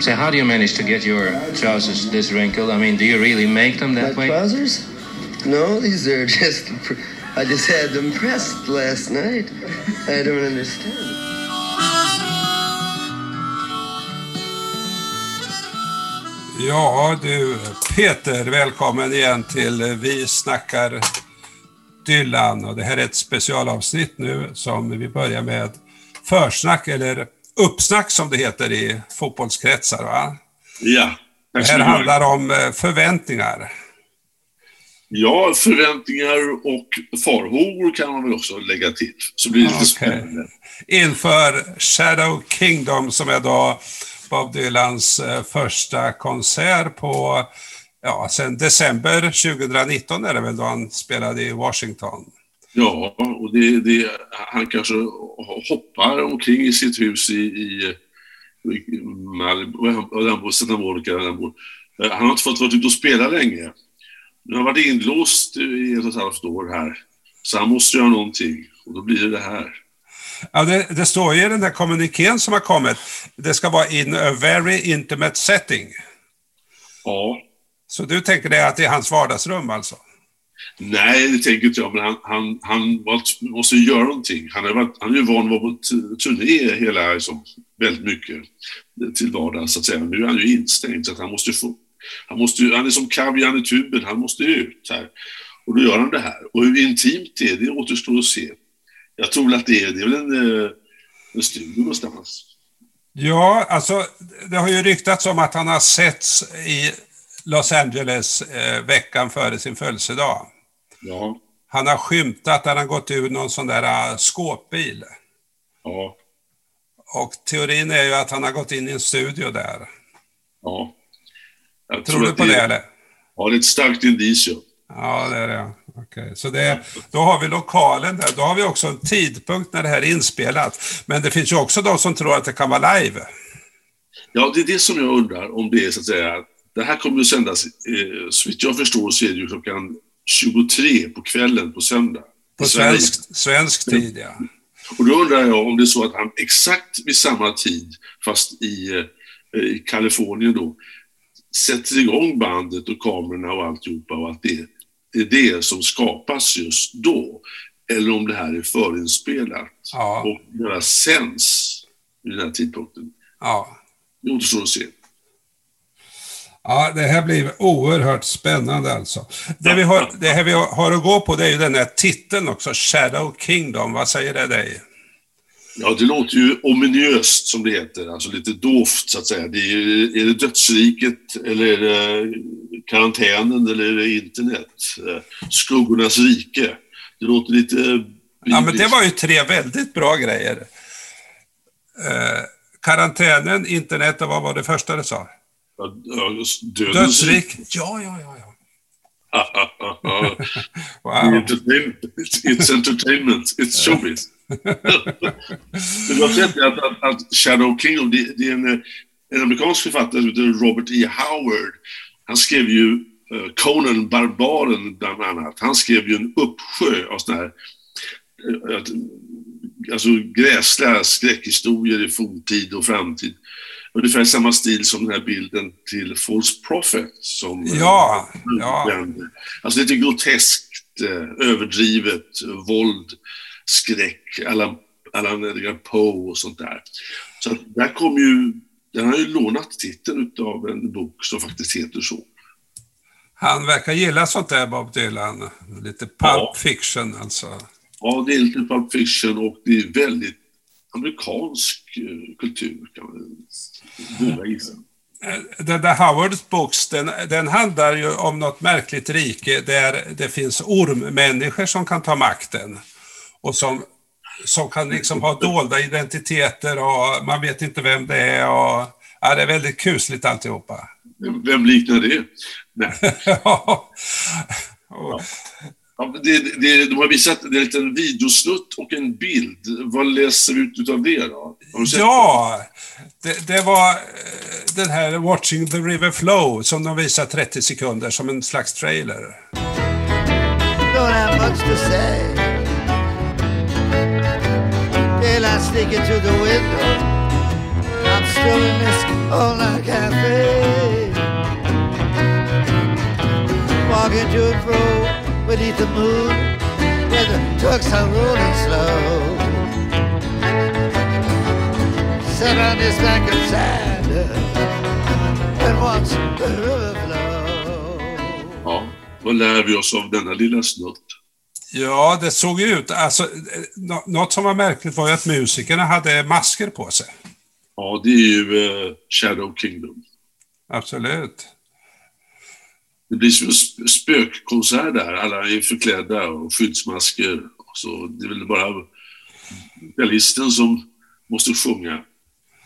So how do you manage to get your trousers this wrinkled? I mean, do you really make them that My way? trousers? No, these are just. I just had them pressed last night. I don't understand. Ja du, Peter, välkommen igen till Vi snackar Dylan. Och det här är ett specialavsnitt nu som vi börjar med försnack, eller uppsnack som det heter i fotbollskretsar. Va? Ja, Det här handlar om eh, förväntningar. Ja, förväntningar och farhågor kan man väl också lägga till. Så blir det lite spännande. Inför Shadow Kingdom som är då Bob Dylans eh, första konsert på, ja, sen december 2019 är det väl då han spelade i Washington. Ja, och det, det, han kanske hoppar omkring i sitt hus i, i, Malibu, där bor, Santa Monica. Där han, bor. Eh, han har inte fått vara ute och spela länge. Nu har han varit inlåst i ett och ett halvt år här. Så han måste göra någonting. Och då blir det det här. Ja, det, det står ju i den där kommunikén som har kommit, det ska vara in a very intimate setting. Ja, Så du tänker dig att det är hans vardagsrum alltså? Nej, det tänker inte jag, men han, han, han måste ju göra någonting. Han är, han är ju van att vara på turné hela, liksom, väldigt mycket till vardags, så att säga. Nu är han ju instängd, så att han måste ju få... Han, måste han är som kavian i tuben, han måste ut här. Och då gör han det här. Och hur intimt det är, det återstår att se. Jag tror att det är, det är väl en, eh, en studio någonstans. Ja, alltså det har ju ryktats om att han har setts i Los Angeles eh, veckan före sin födelsedag. Ja, Han har skymtat där han gått ur någon sån där eh, skåpbil. ja, Och teorin är ju att han har gått in i en studio där. ja. Jag Tror du på det eller? Ja, det är ett starkt indicium. Ja, det är det. Okej, så det, då har vi lokalen där. Då har vi också en tidpunkt när det här är inspelat. Men det finns ju också de som tror att det kan vara live. Ja, det är det som jag undrar om det är så att säga. Det här kommer att sändas, eh, så vitt jag förstår så är det ju klockan 23 på kvällen på söndag. På svensk, svensk tid, ja. Och då undrar jag om det är så att han exakt vid samma tid, fast i, eh, i Kalifornien då, sätter igång bandet och kamerorna och alltihopa och att det, det är det som skapas just då. Eller om det här är förinspelat Ja. och bara sänds vid den här tidpunkten. ja. Det återstår att se. Ja, det här blir oerhört spännande alltså. Det, vi har, det här vi har att gå på det är ju den här titeln också, Shadow Kingdom. Vad säger det dig? Ja, det låter ju ominöst som det heter, alltså lite dovt så att säga. Det är, ju- är det dödsriket eller är det karantänen eller är det internet? Eh, Skuggornas rike. Det låter lite Ja, men det var ju tre väldigt bra grejer. Eh, karantänen, internet och vad var det första du sa? Dödens Dödsrik? Ja, ja, ja. ja. Wow. Entertainment. It's entertainment. It's showbiz. Du har sett att, att, att Shadow Kingdom, det, det är en, en amerikansk författare som heter Robert E. Howard. Han skrev ju eh, Conan Barbaren bland annat. Han skrev ju en uppsjö av sådana här eh, alltså gräsliga skräckhistorier i forntid och framtid. Ungefär samma stil som den här bilden till False Prophet som eh, Ja, ja. Alltså lite groteskt, eh, överdrivet, våld, skräck, alla, alla Edgar Poe och sånt där. Så där kom ju, den har ju lånat titeln av en bok som faktiskt heter så. Han verkar gilla sånt där, Bob Dylan. Lite pulp Ja. fiction alltså. Ja, det är lite Pulp Fiction och det är väldigt amerikansk eh, kultur kan man våga gissa. Den där Howards boks, den, den handlar ju om något märkligt rike där det finns ormmänniskor som kan ta makten. Och som, som kan liksom ha dolda identiteter och man vet inte vem det är. Och, ja, det är väldigt kusligt alltihopa. Vem, liknar det? Nej. Ja. Och- det, det, de har visat det är en liten videosnutt och en bild. Vad läser vi ut av det då? Ja, det, det var eh, den här Watching the River Flow som de visar 30 sekunder som en slags trailer. don't have much to say. Daylight sneaking through the window. I'm still in this night cafe. Walking to and fro beneath the moon, where the trucks are rolling slow. Sit on this bank of sand and watch the river flow. Ja, vad lär vi oss av denna lilla snutt? Ja, det såg ut... Alltså, nå- något som var märkligt var ju att musikerna hade masker på sig. Ja, det är ju eh, Shadow Kingdom. Absolut. Det blir som en sp- spökkonsert där. Alla är förklädda och skyddsmasker. Så det är väl bara vokalisten som måste sjunga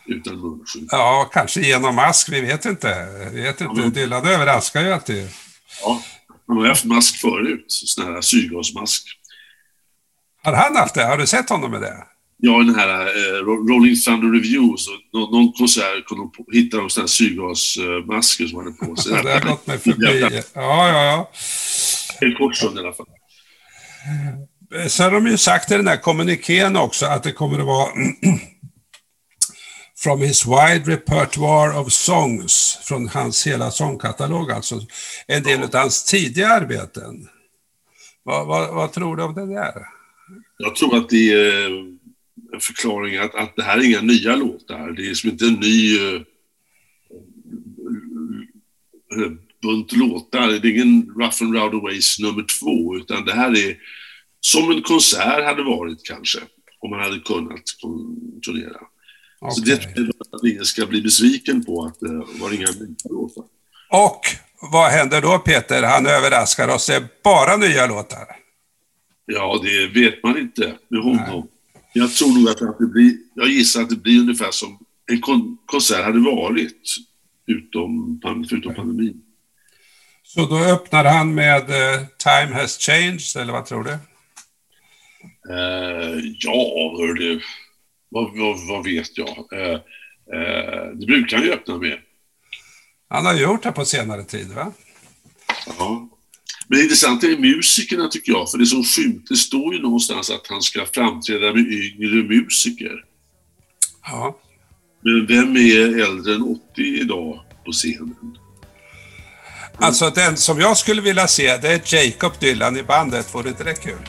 utan munskydd. Ja, kanske genom mask, vi vet inte. Vi vet inte. men- Dylan överraskar ju alltid. Ja, han har haft mask förut. Sån här syrgasmask. Har han haft det? Har du sett honom med det? Ja, den här eh, Ro- Rolling Thunder Review, så någon, någon konsert kunde de på- hitta de såna här syrgasmasker som han hade på sig. Det har gått mig förbi. Ja, ja, En kort stund i alla fall. ja. Så har de ju sagt i den här kommunikén också att det kommer att vara From his wide repertoire of songs, från hans hela sångkatalog alltså. En del av hans tidiga arbeten. Vad, vad, vad tror du om det där? Jag tror att det är eh, förklaring att, att det här är inga nya låtar. Det är som inte en ny eh, bunt låtar. Det är ingen Rough and Rowdaways nummer två, utan det här är som en konsert hade varit kanske, om man hade kunnat turnera. Så det tror jag att ingen ska bli besviken på att det var inga nya låtar. Och vad händer då Peter? Han överraskar oss. Det är bara nya låtar. Ja, det vet man inte med honom. Jag tror nog att, det blir, jag gissar att det blir ungefär som en kon konsert hade varit, utom, förutom pandemin. Så då öppnar han med eh, Time has changed, eller vad tror du? Eh, ja, hör du. Vad, vad, vad vet jag? Eh, eh, det brukar han ju öppna med. Han har gjort det på senare tid, va? Ja. Men det intressanta är musikerna tycker jag, för det som skymt, det står ju någonstans att han ska framträda med yngre musiker. Ja. Men vem är äldre än 80 idag på scenen? Alltså den som jag skulle vilja se, det är Jacob Dylan i bandet. Vore inte det kul?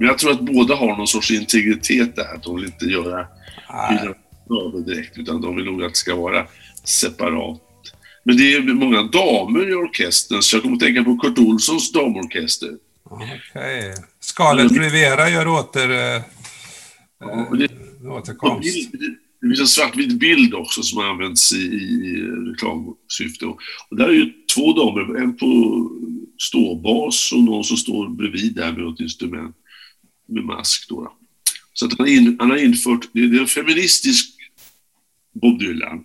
Men jag tror att båda har någon sorts integritet där. Att de vill inte göra fyra direkt, utan de vill nog att det ska vara separat. Men det är många damer i orkestern, så jag kommer att tänka på Kurt Olssons damorkester. Okej. Scarlett Rivera gör åter, eh, Ja, det, en återkomst. det finns en svartvit bild också som används i, i reklamsyfte. Och, och där är ju två damer, en på ståbas och någon som står bredvid där med något instrument med mask. Då. Så att han, in, han har infört, det är en feministisk Bob Dylan.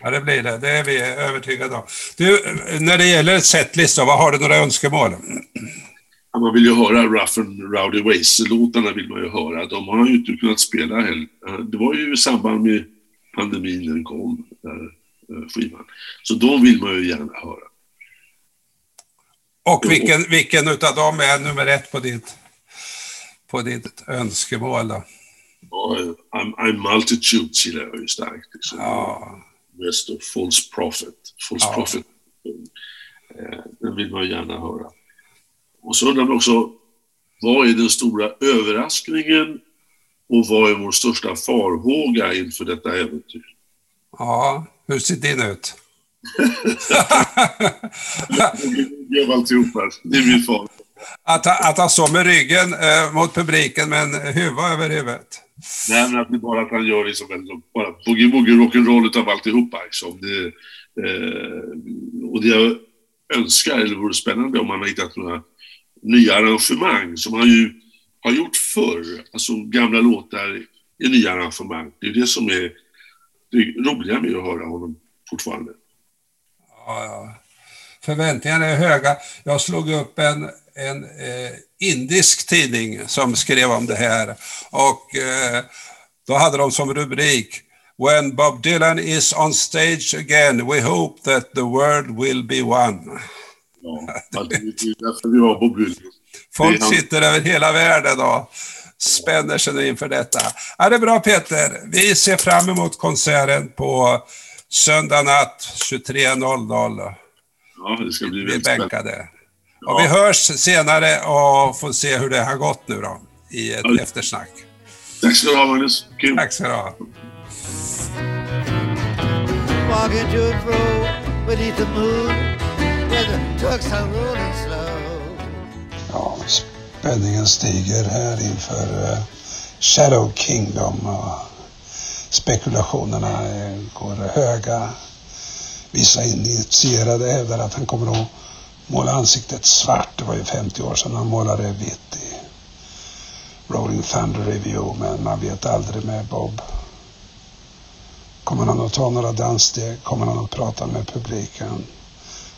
Ja, det blir det. Det är vi övertygade om. Du, när det gäller setlist då, vad har du några önskemål? Ja, Man vill ju höra Rough and Rowdy Ways-låtarna vill man ju höra. De har han ju inte kunnat spela heller. Det var ju i samband med pandemin när den kom, där eh, skivan. Så de vill man ju gärna höra. Och vilken, vilken utav dem är nummer ett på ditt, på ditt önskemål då? Ja, I'm Multitudes gillar jag ju starkt. Liksom. Ja, Rest of False Prophet. False Ja. Prophet. Eh, Den vill man gärna höra. Och så undrar man också, vad är den stora överraskningen och vad är vår största farhåga inför detta äventyr? ja. hur ser din ut? Gör alltihopa. Det är min far. Att, att han står med ryggen eh, mot publiken men huva över huvudet. Nej, men att det bara att han gör liksom en bara boogie-woogie rock'n'roll utav alltihopa. Liksom. Det, eh, och det jag önskar, eller vore spännande om han har hittat några nya arrangemang som han ju har gjort förr. Alltså gamla låtar i nya arrangemang. Det är det som är det roliga med att höra honom fortfarande. Ja, ja. Förväntningarna är höga. Jag slog upp en, en eh, indisk tidning som skrev om det här. Och eh, då hade de som rubrik When Bob Dylan is on stage again, we hope that the world will be one. Ja, det är därför vi har Bob Dylan. Folk sitter över hela världen och spänner sig nu inför detta. Ja, det är bra Peter. Vi ser fram emot konserten på söndag natt 23.00. Ja, det ska bli Vi är väldigt bänkade. Och vi hörs senare och får se hur det har gått nu då i ett Ja. eftersnack. Tack ska du ha Magnus. Kul. Tack ska du ha. Ja, spänningen stiger här inför eh, Shadow Kingdom och spekulationerna går höga. Vissa initierade hävdar att han kommer att måla ansiktet svart. Det var ju 50 år sedan han målade vitt i Rolling Thunder Review, men man vet aldrig med Bob. Kommer han att ta några danssteg? Kommer han att prata med publiken?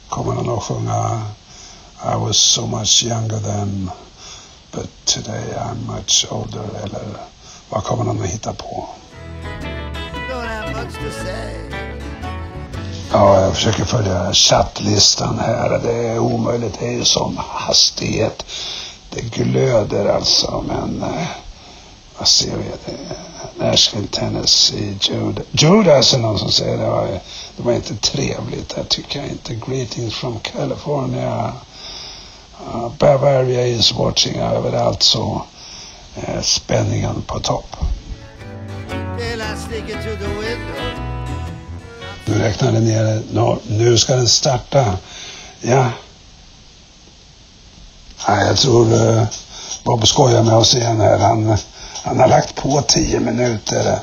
Kommer han att sjunga I was so much younger then, but today I'm much older. Eller vad kommer han att hitta på? Don't have much to say. Ja, jag försöker följa chattlistan här. Det är omöjligt. Det är ju sån hastighet. Det glöder alltså, men eh, vad ser vi? Det Nashville, Tennessee, Judas. Judas alltså, är någon som säger det. Var, det var inte trevligt. Det tycker jag inte. Greetings from California. Uh, Bavaria is watching överallt så eh, spänningen på topp. Nu räknar den ner. Nå, nu ska den starta. Ja. ja jag tror uh, Bob skojar med oss igen här. Han, han har lagt på tio minuter.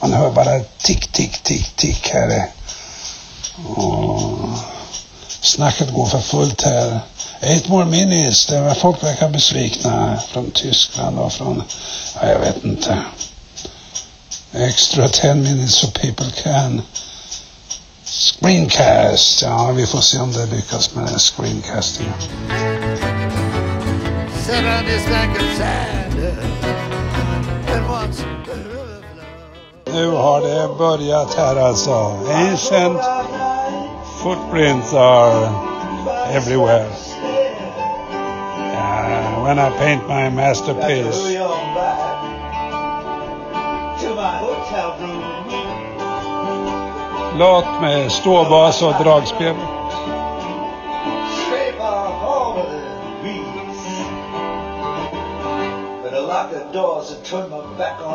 Man hör bara tick, tick, tick, tick här. Och snacket går för fullt här. Eight more minutes. Det var folk verkar besvikna från Tyskland och från, ja, jag vet inte. Extra ten minutes so people can Screencast. Ja, vi får se om det lyckas med den screencastingen. Sat on this bank of sand. And once the river flowed. Nu har det börjat här alltså. Ancient footprints are everywhere. Yeah, when I paint my masterpiece.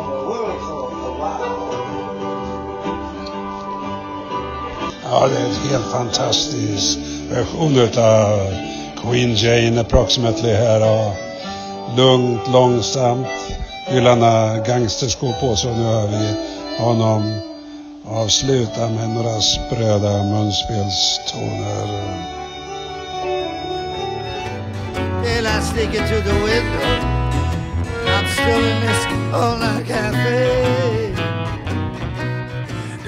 The world for a while. Ja, det är en helt fantastisk version utav Queen Jane approximately här. Och lugnt, långsamt. Hyllarna gangsterskor på sig och nu hör vi honom avsluta med några spröda munspelstoner. Daylight sneaking through the window. I'm still in this all-night cafe.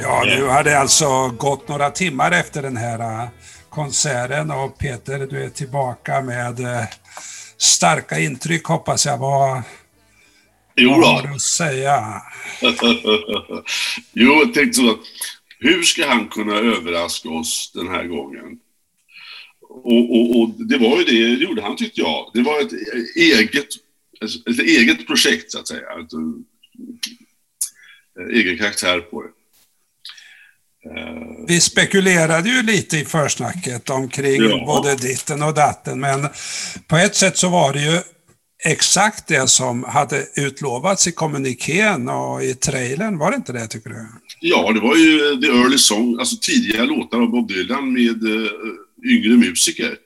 Ja, nu har det alltså gått några timmar efter den här eh, konserten och Peter, du är tillbaka med eh, starka intryck hoppas jag. Vad, Jo vad har då. du att säga? jo, jag tänkte så hur ska han kunna överraska oss den här gången? Och, och, och det var ju det, det gjorde han tyckte jag. Det var ett eget, ett eget projekt så att säga. Ett, eh, egen karaktär på det. Vi spekulerade ju lite i försnacket omkring Ja. både ditten och datten, men på ett sätt så var det ju exakt det som hade utlovats i kommunikén och i trailern, var det inte det tycker du? Ja, det var ju The Early Song, alltså tidiga låtar av Bob Dylan med uh, yngre musiker.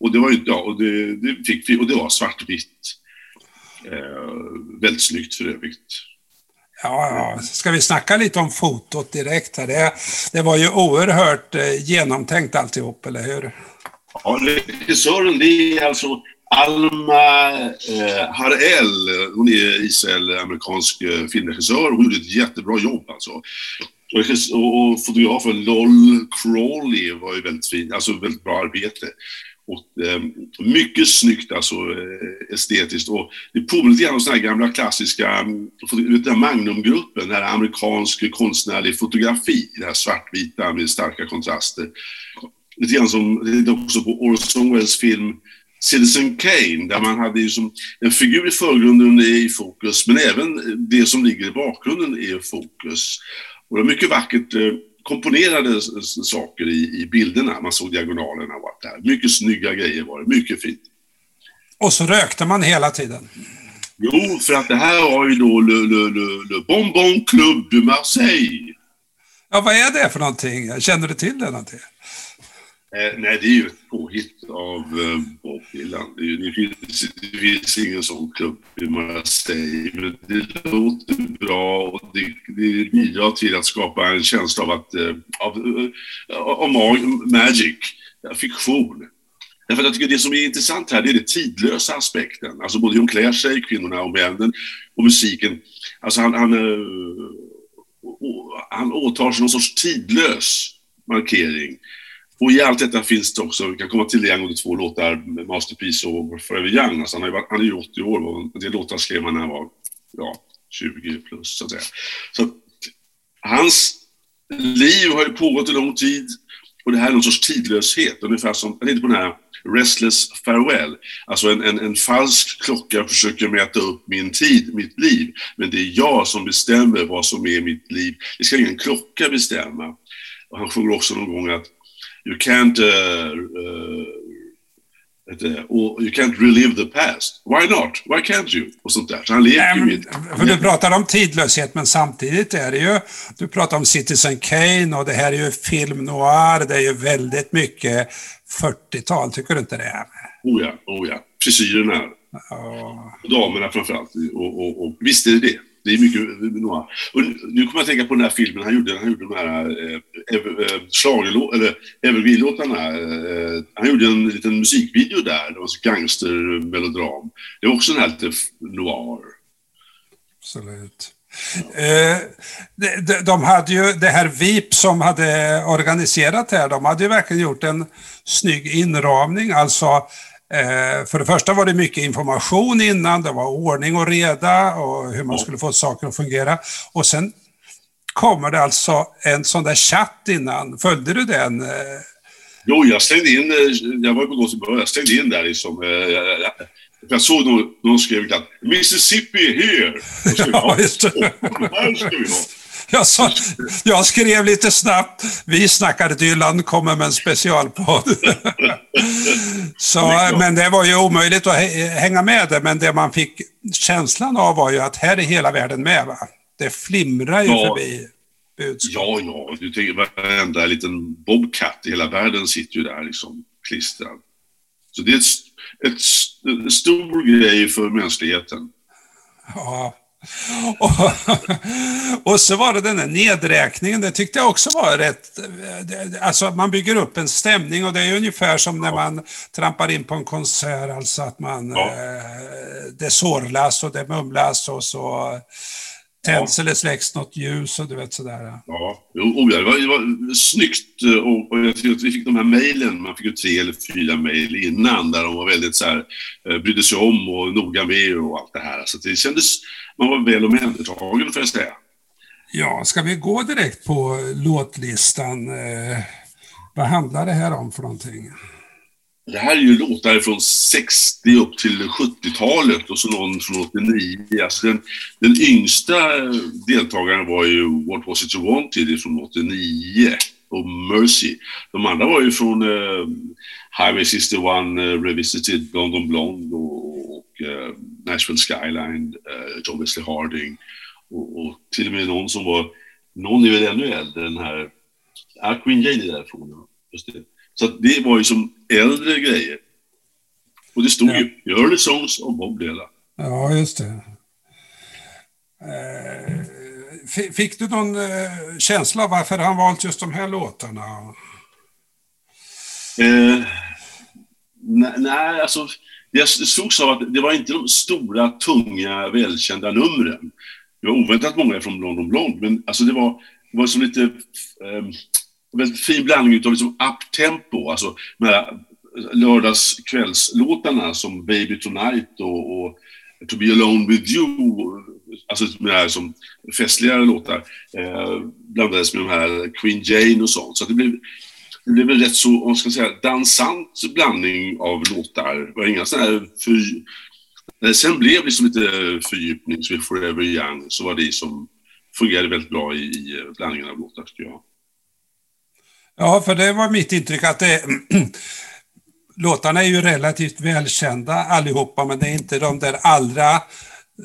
Och det var ju, ja, och det, det fick vi, och det var svartvitt. Uh, väldigt snyggt för övrigt. Ja, ja, ska vi snacka lite om fotot direkt här? Det, det var ju oerhört eh, genomtänkt alltihop, eller hur? Ja, regissören det är alltså Alma eh, Harel. Hon är Israel-amerikansk eh, filmregissör. Hon gjorde ett jättebra jobb alltså. Och, och, fotografen Lol Crawley var ju väldigt fin, alltså väldigt bra arbete. Och, eh, mycket snyggt alltså eh, estetiskt. Och det påminner lite grann om sådana här gamla klassiska, ehm, vet du, Magnumgruppen, den här amerikansk konstnärlig fotografi, det här svartvita med starka kontraster. Lite grann som, det är också på Orson Welles film Citizen Kane, där man hade som en figur i förgrunden är i fokus, men även det som ligger i bakgrunden är i fokus. Och det var mycket vackert eh, komponerade saker i, i bilderna. Man såg diagonalerna och allt det här. Mycket snygga grejer var det, mycket fint. Och så rökte man hela tiden? Jo, för att det här var ju då Le, Le, Le, Le Bonbon Club de Marseille. Ja, vad är det för någonting? Känner du till det någonting? Eh, nej, det är ju ett påhitt av eh, Bob Dylan. Det, det, finns, det finns ingen sån klubb i Marseille, men det låter bra och det, det bidrar till att skapa en känsla av att, eh, av, eh, av magic, fiktion. Därför att jag tycker det som är intressant här, det är den tidlösa aspekten. Alltså både hur de klär sig, kvinnorna och männen, och musiken. Alltså han, han, eh, han åtar sig någon sorts tidlös markering. Och i allt detta finns det också, vi kan komma till det angående två låtar, Masterpiece och Forever Young. Alltså han, är, han är ju 80 år och det låtar skrev han när han var ja, 20 plus, så att säga. Så hans liv har ju pågått en lång tid och det här är någon sorts tidlöshet, ungefär som, jag tänkte på den här Restless Farewell, alltså en, en, en falsk klocka försöker mäta upp min tid, mitt liv, men det är jag som bestämmer vad som är mitt liv. Det ska ingen klocka bestämma. Och han sjunger också någon gång att you can't uh, uh, you can't relive the past. Why not? Why can't you? Och sånt där. Så han leker Nej, men, För du pratar om tidlöshet, men samtidigt är det ju, du pratar om Citizen Kane och det här är ju film noir, det är ju väldigt mycket 40-tal, tycker du inte det? Oh ja, oh ja. Frisyrerna. Ja. Damerna framförallt. Och, och, och visst är det det. Det är mycket noir. Och nu kommer jag att tänka på den här filmen han gjorde. Han gjorde de här eh, eh, eller evergreen-låtarna. Eh, han gjorde en liten musikvideo där. Det var så gangstermelodram. Det var också en här lite noir. Absolut. Eh, de, de hade ju, det här VIP som hade organiserat det här, de hade ju verkligen gjort en snygg inramning. Alltså för det första var det mycket information innan, det var ordning och reda och hur man skulle få saker att fungera. Och sen kommer det alltså en sån där chatt innan. Följde du den? Eh? Jo, jag slängde in, eh, jag var på Gothenburg, jag slängde in där liksom. Jag såg någon, någon skrev att Mississippi here. Ja, just det. här ska vi ha. Jag, sa, jag skrev lite snabbt, vi snackade Dylan, kommer med en specialpodd. Så, men det var ju omöjligt att hänga med det, men det man fick känslan av var ju att här är hela världen med. Va? Det flimrar ju ja. förbi budskap. Ja, ja, du tänker varenda liten bobcat i hela världen sitter ju där liksom klistrad. Så det är ett, ett, en stor grej för mänskligheten. Ja, och, och, så var det den där nedräkningen, det tyckte jag också var rätt... Alltså man bygger upp en stämning och det är ungefär som när man trampar in på en konsert, alltså att man... Ja. Eh, det sorlas och det mumlas och så tänds ja. eller släcks något ljus och du vet sådär. Ja, jo, det, var, det var snyggt eh, och, och jag tyckte att vi fick de här mejlen, man fick ju tre eller fyra mejl innan där de var väldigt så här, eh, brydde sig om och noga med och allt det här. Så det kändes man var väl omhändertagen får jag säga. Ja, ska vi gå direkt på låtlistan? Eh, vad handlar det här om för någonting? Det här är ju låtar från 60 upp till 70-talet och så någon från 89. Alltså den, den yngsta deltagaren var ju What was it you wanted från 89 och Mercy. De andra var ju från eh, Highway 61, eh, Revisited, London Blonde och, och eh, Nashville Skyline, eh, John Wesley Harding och, och, till och med någon som var, någon är väl ännu äldre, den här, ja Queen Jane är därifrån. Just det. Så det var ju som äldre grejer. Och det stod ja. ju Early Songs av Bob Dylan. Ja, just det. Eh, fick du någon eh, känsla varför han valt just de här låtarna? Eh, nej, nej, alltså det slogs av att det var inte de stora, tunga, välkända numren. Det var oväntat många från London Blonde, men alltså det var, det var som lite eh, väldigt fin blandning av liksom up-tempo, alltså här lördagskvällslåtarna som Baby Tonight och, och To Be Alone With You, alltså de här som festligare låtar, eh, blandades med de här Queen Jane och sånt. Så det blev, det blev en rätt så, man ska säga, dansant blandning av låtar. Det var inga sådana här för, när det sen blev liksom lite fördjupning, som eh, Forever Young, så var det som fungerade väldigt bra i eh, blandningen av låtar, tycker jag. Ja, för det var mitt intryck att det, låtarna är ju relativt välkända allihopa, men det är inte de där allra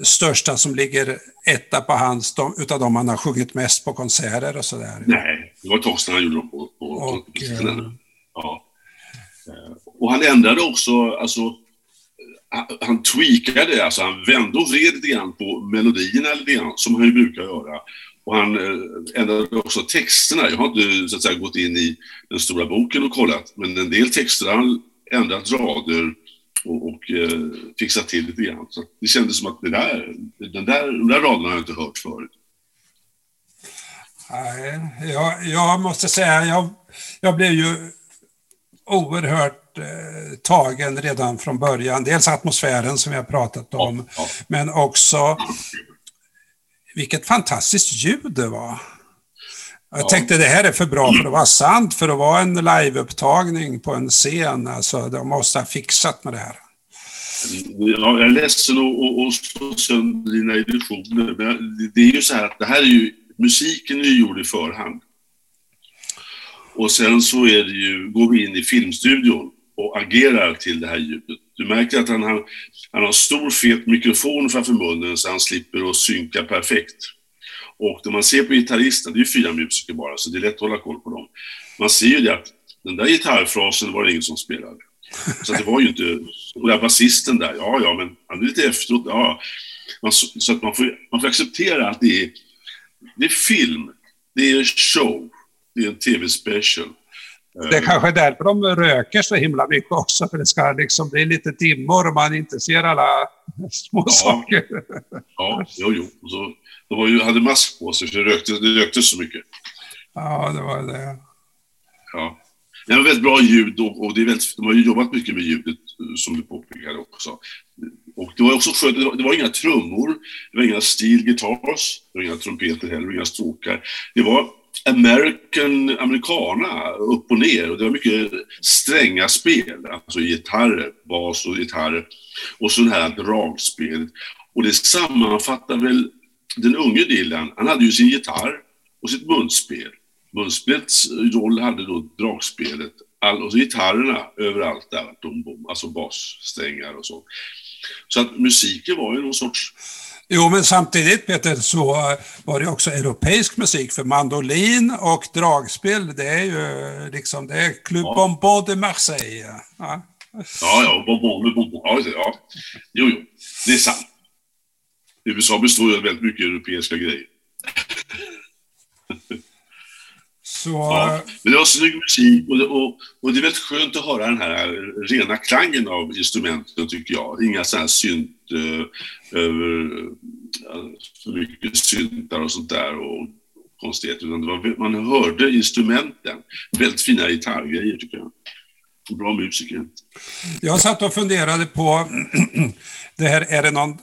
största som ligger etta på hans, de, utav de han har sjungit mest på konserter och sådär. Nej, det var ett tag sedan han gjorde dem på, på, och, på äh, ja. Eh, och han ändrade också, alltså han tweakade, alltså han vände och vred lite grann på melodierna lite grann, som han ju brukar göra. Och han eh, ändrade också texterna. Jag har inte så att säga, gått in i den stora boken och kollat, men en del texter har han ändrat rader och, och eh, fixat till lite grann. Så det kändes som att det där, den där, de där raderna har jag inte hört förut. Nej, jag, jag måste säga, jag, jag blev ju oerhört eh, tagen redan från början. Dels atmosfären som vi har pratat om, ja, ja. men också vilket fantastiskt ljud det var. Jag ja. tänkte det här är för bra för att vara sant, för att vara en liveupptagning på en scen. Alltså, de måste ha fixat med det här. Ja, jag är ledsen att slå sönder dina illusioner, men det är ju så här att det här är ju, musiken är ju gjord i förhand. Och sen så är det ju, går vi in i filmstudion och agerar till det här ljudet. Du märker att han har, han har en stor fet mikrofon framför munnen så han slipper att synka perfekt. Och när man ser på gitarristen, det är ju fyra musiker bara, så det är lätt att hålla koll på dem. Man ser ju det att den där gitarrfrasen var det ingen som spelade. Så det var ju inte... Och den där basisten där, ja, ja, men han är lite efteråt, ja. Man, så att man får, man får acceptera att det är, det är film, det är show, det är en tv-special. Det är kanske därför de röker så himla mycket också, för det ska liksom bli lite dimmor och man inte ser alla små ja. saker. Ja, jo, jo. Så, de var ju, hade mask på sig, för det röktes, det röktes så mycket. Ja, det var det. Ja. Det var väldigt bra ljud och, och det är väldigt, de har ju jobbat mycket med ljudet, som du påpekade också. Och det var också skönt, det var, det var inga trummor, det var inga steel guitars, det var inga trumpeter heller, inga stråkar. Det var American, americana, upp och ner. Och det var mycket stränga spel, alltså gitarrer, bas och gitarrer. Och så det här dragspelet. Och det sammanfattar väl den unge Dylan, han hade ju sin gitarr och sitt munspel. Munspelets roll hade då dragspelet, all, och så gitarrerna överallt där, dom, dom, alltså bassträngar och så. Så att musiken var ju någon sorts Jo, men samtidigt Peter så var det också europeisk musik för mandolin och dragspel. Det är ju liksom, det är Club ja. Bonbon de Marseille. Ja, ja, ja Bonbon de Bonbon. Ja, ja. Jo, jo, det är sant. USA består ju av väldigt mycket europeiska grejer. Så... Ja, men det var snygg musik och det, och, och det är väldigt skönt att höra den här rena klangen av instrumenten tycker jag. Inga sådana här synt, eh, över, för mycket syntar och sånt där och konstigheter. Utan var, man hörde instrumenten. Väldigt fina gitarrgrejer tycker jag. Bra musiker. Jag satt och funderade på, det här, är det någon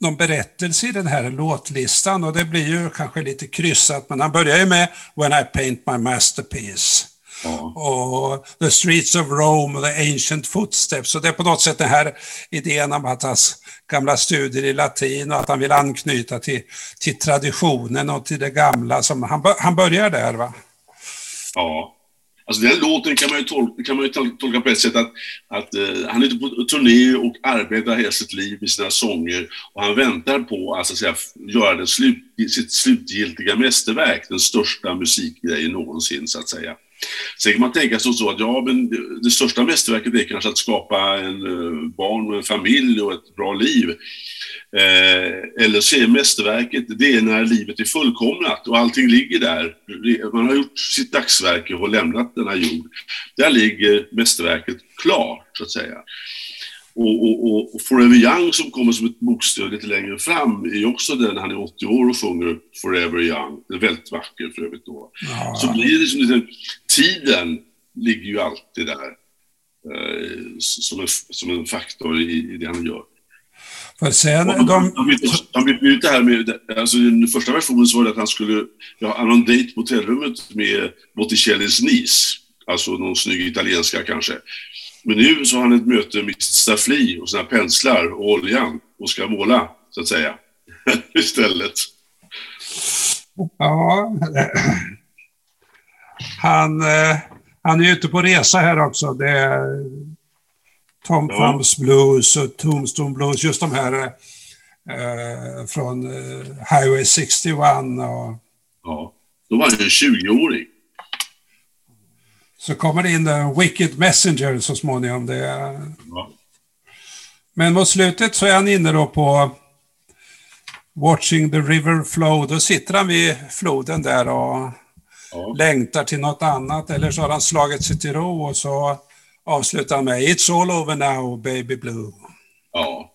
någon berättelse i den här låtlistan och det blir ju kanske lite kryssat, men han börjar ju med When I paint my masterpiece. Ja. Och The Streets of Rome och The Ancient Footsteps. Och det är på något sätt den här idén om att hans gamla studier i latin och att han vill anknyta till, till traditionen och till det gamla. Som han, han börjar där va? Ja, Alltså den låten kan man ju tolka, kan man ju tolka på ett sätt att, att uh, han är ute på turné och arbetar hela sitt liv med sina sånger och han väntar på att, så att säga, göra den slut, sitt slutgiltiga mästerverk, den största musikgrejen någonsin så att säga. Sen kan man tänka sig så att ja, men det största mästerverket är kanske att skapa en uh, barn och en familj och ett bra liv. Eh, eller se mästerverket, det är när livet är fullkomnat och allting ligger där. Man har gjort sitt dagsverke och lämnat denna jord. Där ligger mästerverket klart, så att säga. Och, och, och Forever Young som kommer som ett bokstöd lite längre fram är också den, han är 80 år och sjunger Forever Young. Det är väldigt vacker för övrigt då. Ja. Så blir det som lite, tiden ligger ju alltid där. eh, som, en, som en faktor i, i det han gör. För sen, han, de, han, bytte, han bytte ut det här med, alltså den första versionen så var det att han skulle, ja, han har en dejt på hotellrummet med Botticellis niece, alltså någon snygg italienska kanske. Men nu så har han ett möte med staffli och sina penslar och oljan och ska måla, så att säga, istället. ja, han, eh, han är ute på resa här också. Det är Tom Ja. Thumbs Blues och Tombstone Blues, just de här eh, från eh, Highway 61 och Ja. Då var ju en 20-åring. så kommer det in en Wicked Messenger så småningom. Det är, Ja. Men mot slutet så är han inne då på Watching the River Flow. Då sitter han vid floden där och Ja. längtar till något annat. Eller så har han slagit sig till ro och så avslutar med It's all over now, baby blue. Ja.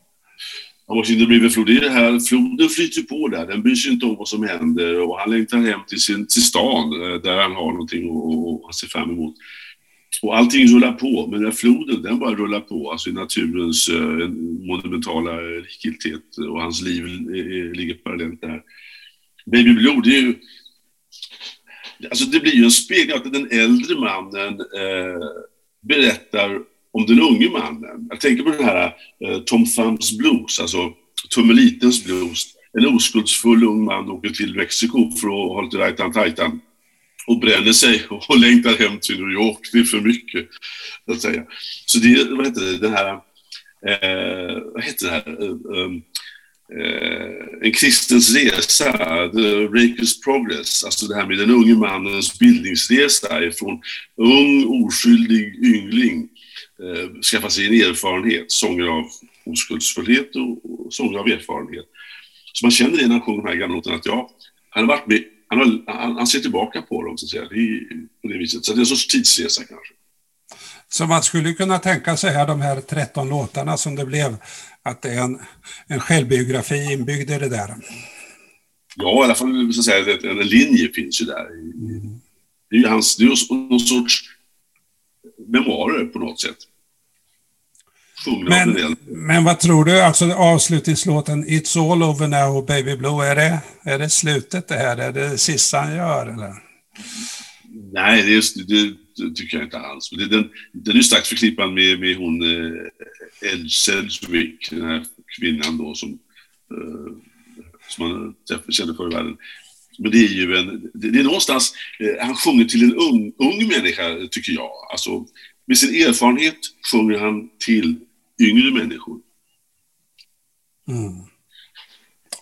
Han måste inte bli beflod. Det är det här, floden flyter på där. Den bryr sig inte om vad som händer och han längtar hem till, sin, till stan eh, där han har någonting och, och ser fram emot. Och allting rullar på, men den här floden den bara rullar på. Alltså i naturens eh, monumentala eh, likgiltighet och hans liv eh, eh, ligger parallellt där. Baby Blue, det är ju... Alltså det blir ju en spegel att den äldre mannen eh, berättar om den unge mannen. Jag tänker på den här eh, Tom Thumbs blues, alltså Tummelitens blues. En oskuldsfull ung man åker till Mexiko för att ha lite rajtan-tajtan och bränner sig och längtar hem till New York. Det är för mycket, så att säga. Så det är, vad heter det, den här, eh, vad heter det här, eh, eh, Eh, en kristens resa, The Raker's Progress, alltså det här med den unge mannens bildningsresa ifrån ung, oskyldig yngling eh, skaffa sig en erfarenhet, sånger av oskuldsfullhet och, sånger av erfarenhet. Så man känner det när han sjunger de här gamla låtarna att ja, han har varit med, han, har, han, han ser tillbaka på dem så att säga, det på det viset. Så det är en sorts tidsresa kanske. Så man skulle kunna tänka sig här de här 13 låtarna som det blev, att det är en, en självbiografi inbyggd i det där. Ja, i alla fall så att säga, en linje finns ju där. Det är ju hans, det är någon sorts memoarer på något sätt. Men, men vad tror du, alltså avslutningslåten It's all over now, baby blue, är det, är det slutet det här? Är det sista han gör eller? Nej, det, är just, det tycker jag inte alls. Det, den, den är starkt förknippad med, med hon eh, Ed Sedgwick, den här kvinnan då som, eh, som man kände förr i världen. Men det är ju en, det, det är någonstans, eh, han sjunger till en ung, ung människa, tycker jag. Alltså, med sin erfarenhet sjunger han till yngre människor.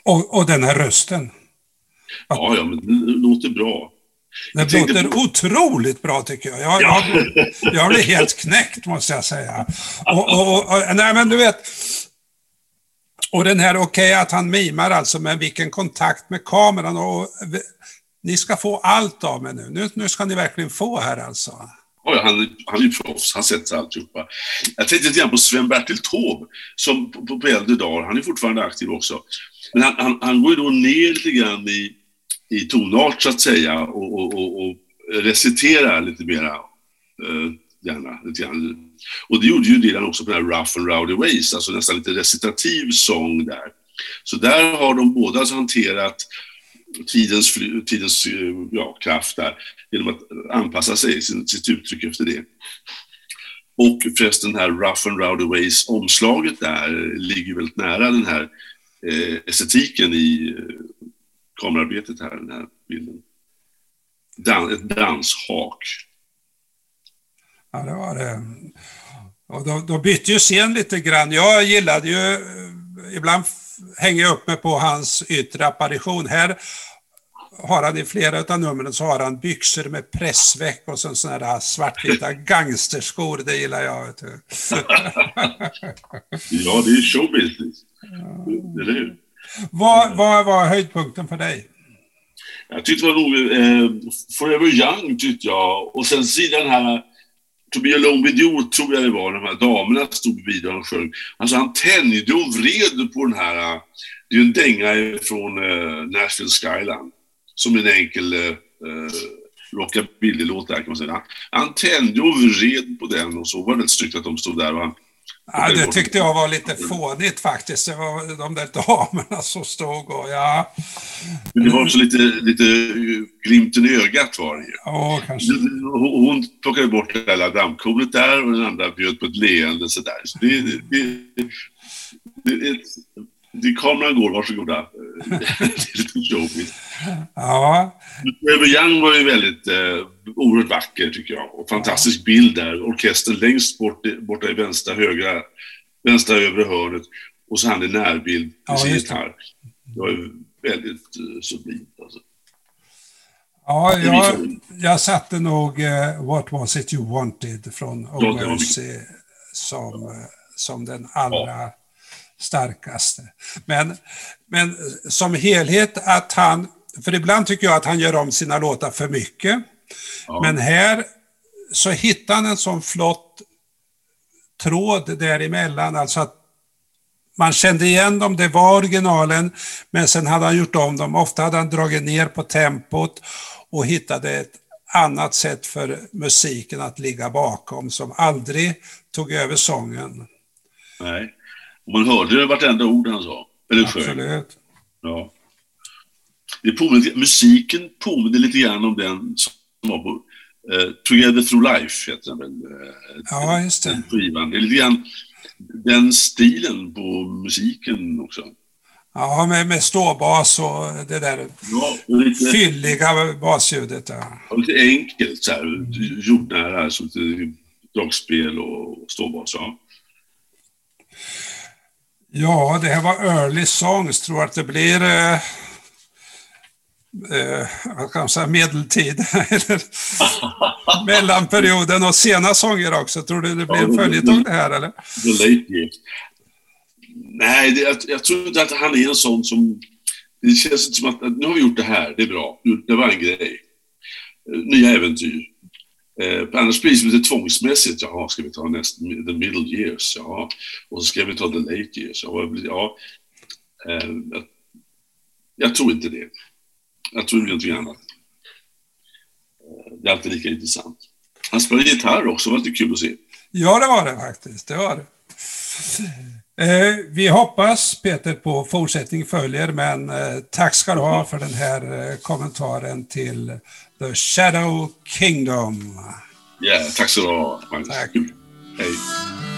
Och, och den här rösten. Ja, ja, men det låter bra. Jag tänkte låter otroligt bra tycker jag. Jag, Ja. jag, jag blir helt knäckt måste jag säga. Och, och, och, nej men du vet, och den här, okej att han mimar alltså, men vilken kontakt med kameran och ni ska få allt av mig nu. nu. Nu ska ni verkligen få här alltså. Ja, ja, han, han är ju proffs, han sätter alltihopa. Jag tänkte lite grann på Sven-Bertil Taube, som på, på, på äldre dagar, han är fortfarande aktiv också. Men han, han, han går ju då ner lite grann i, i tonart så att säga och, och, och, och reciterar lite mera, eh, gärna. Lite grann. Och det gjorde ju Dylan också på den här Rough and Rowdy Ways, alltså nästan lite recitativ sång där. Så där har de båda alltså hanterat tidens, tidens eh, ja, kraft där genom att anpassa sig, sitt, sitt uttryck efter det. Och förresten den här Rough and Rowdy Ways omslaget där ligger väldigt nära den här eh, estetiken i eh, kamerarbetet här, den här bilden. Dan, ett danshak. Ja, det var det. Och då, då bytte ju scen lite grann. Jag gillade ju, ibland hänger jag upp mig på hans yttre apparition. Här har han i flera av numren så har han byxor med pressväck och så sådana där svartvita gangsterskor. Det gillar jag. Ja, det är showbusiness. Eller hur? Vad, vad var höjdpunkten för dig? Jag tyckte det var roligt. eh, Forever Young, tyckte jag. Och sen sidan här To be alone with you, tror jag det var, de här damerna stod bredvid och sjöng. Alltså han tänjde och vred på den här, det är ju en dänga från eh, Nashville Skyline. Som en enkel, eh, eh rockabillylåt där kan man säga. Han, han tände och vred på den och så var det rätt snyggt att de stod där och han Ja, det tyckte jag var lite fånigt faktiskt. Det var de där damerna som stod och ja... Men det var också lite, lite glimten i ögat var det ju. Ja, kanske. Hon plockade bort det där dammkornet där och den andra bjöd på ett leende sådär. Så det, det, det, det, det, det, kameran går, varsågoda. Det är lite showbiz. Ja, Forever Young var ju väldigt eh, oerhört vacker tycker jag. Och fantastisk bild där. Orkestern längst bort, borta i vänstra, högra, vänstra övre hörnet. Och så han i närbild Ja, med sin gitarr. Det var ju väldigt eh, sublimt alltså. ja jag, jag satte nog eh, What was it you wanted från det var Oh Mercy som, eh, som den allra starkaste. Men, men som helhet att han, för ibland tycker jag att han gör om sina låtar för mycket. Ja. Men här så hittar han en sån flott tråd däremellan, alltså att man kände igen dem, det var originalen, men sen hade han gjort om dem. Ofta hade han dragit ner på tempot och hittade ett annat sätt för musiken att ligga bakom som aldrig tog över sången. Nej. Och man hörde vartenda ord han sa. Eller sjöng. Absolut. Ja. Det påminner, musiken påminner lite grann om den som var på eh, Together Through Life, heter den väl? eh, Ja, just det. den skivan. Det är lite grann den stilen på musiken också. Ja, med, med ståbas och det där Ja, och lite, fylliga basljudet. Ja. lite enkelt så här, jordnära, som lite dragspel och ståbas. Ja. Ja, det här var early songs. Tror att det blir eh, eh, vad kan man säga, medeltid. eller Mellanperioden och sena sånger också. Tror du det blir en följetong det här eller? The Late Years. Nej, det, jag, jag tror inte att han är en sån som... Det känns inte som att, att nu har vi gjort det här, det är bra. Det var en grej. Eh, nya äventyr. Eh, annars blir det lite tvångsmässigt. Jaha, ska vi ta nästa, the middle years? Ja. Och så ska vi ta the late years? Ja. ja. Eh, jag, jag tror inte det. Jag tror det blir någonting annat. Eh, det är alltid lika intressant. Han spelar gitarr också, det var lite kul att se. Ja, det var det faktiskt. Det var det. Eh, vi hoppas, Peter, på fortsättning följer, men eh, tack ska du ha för den här eh, kommentaren till The Shadow Kingdom. Ja, tack så du ha, Magnus. Tack. Hej.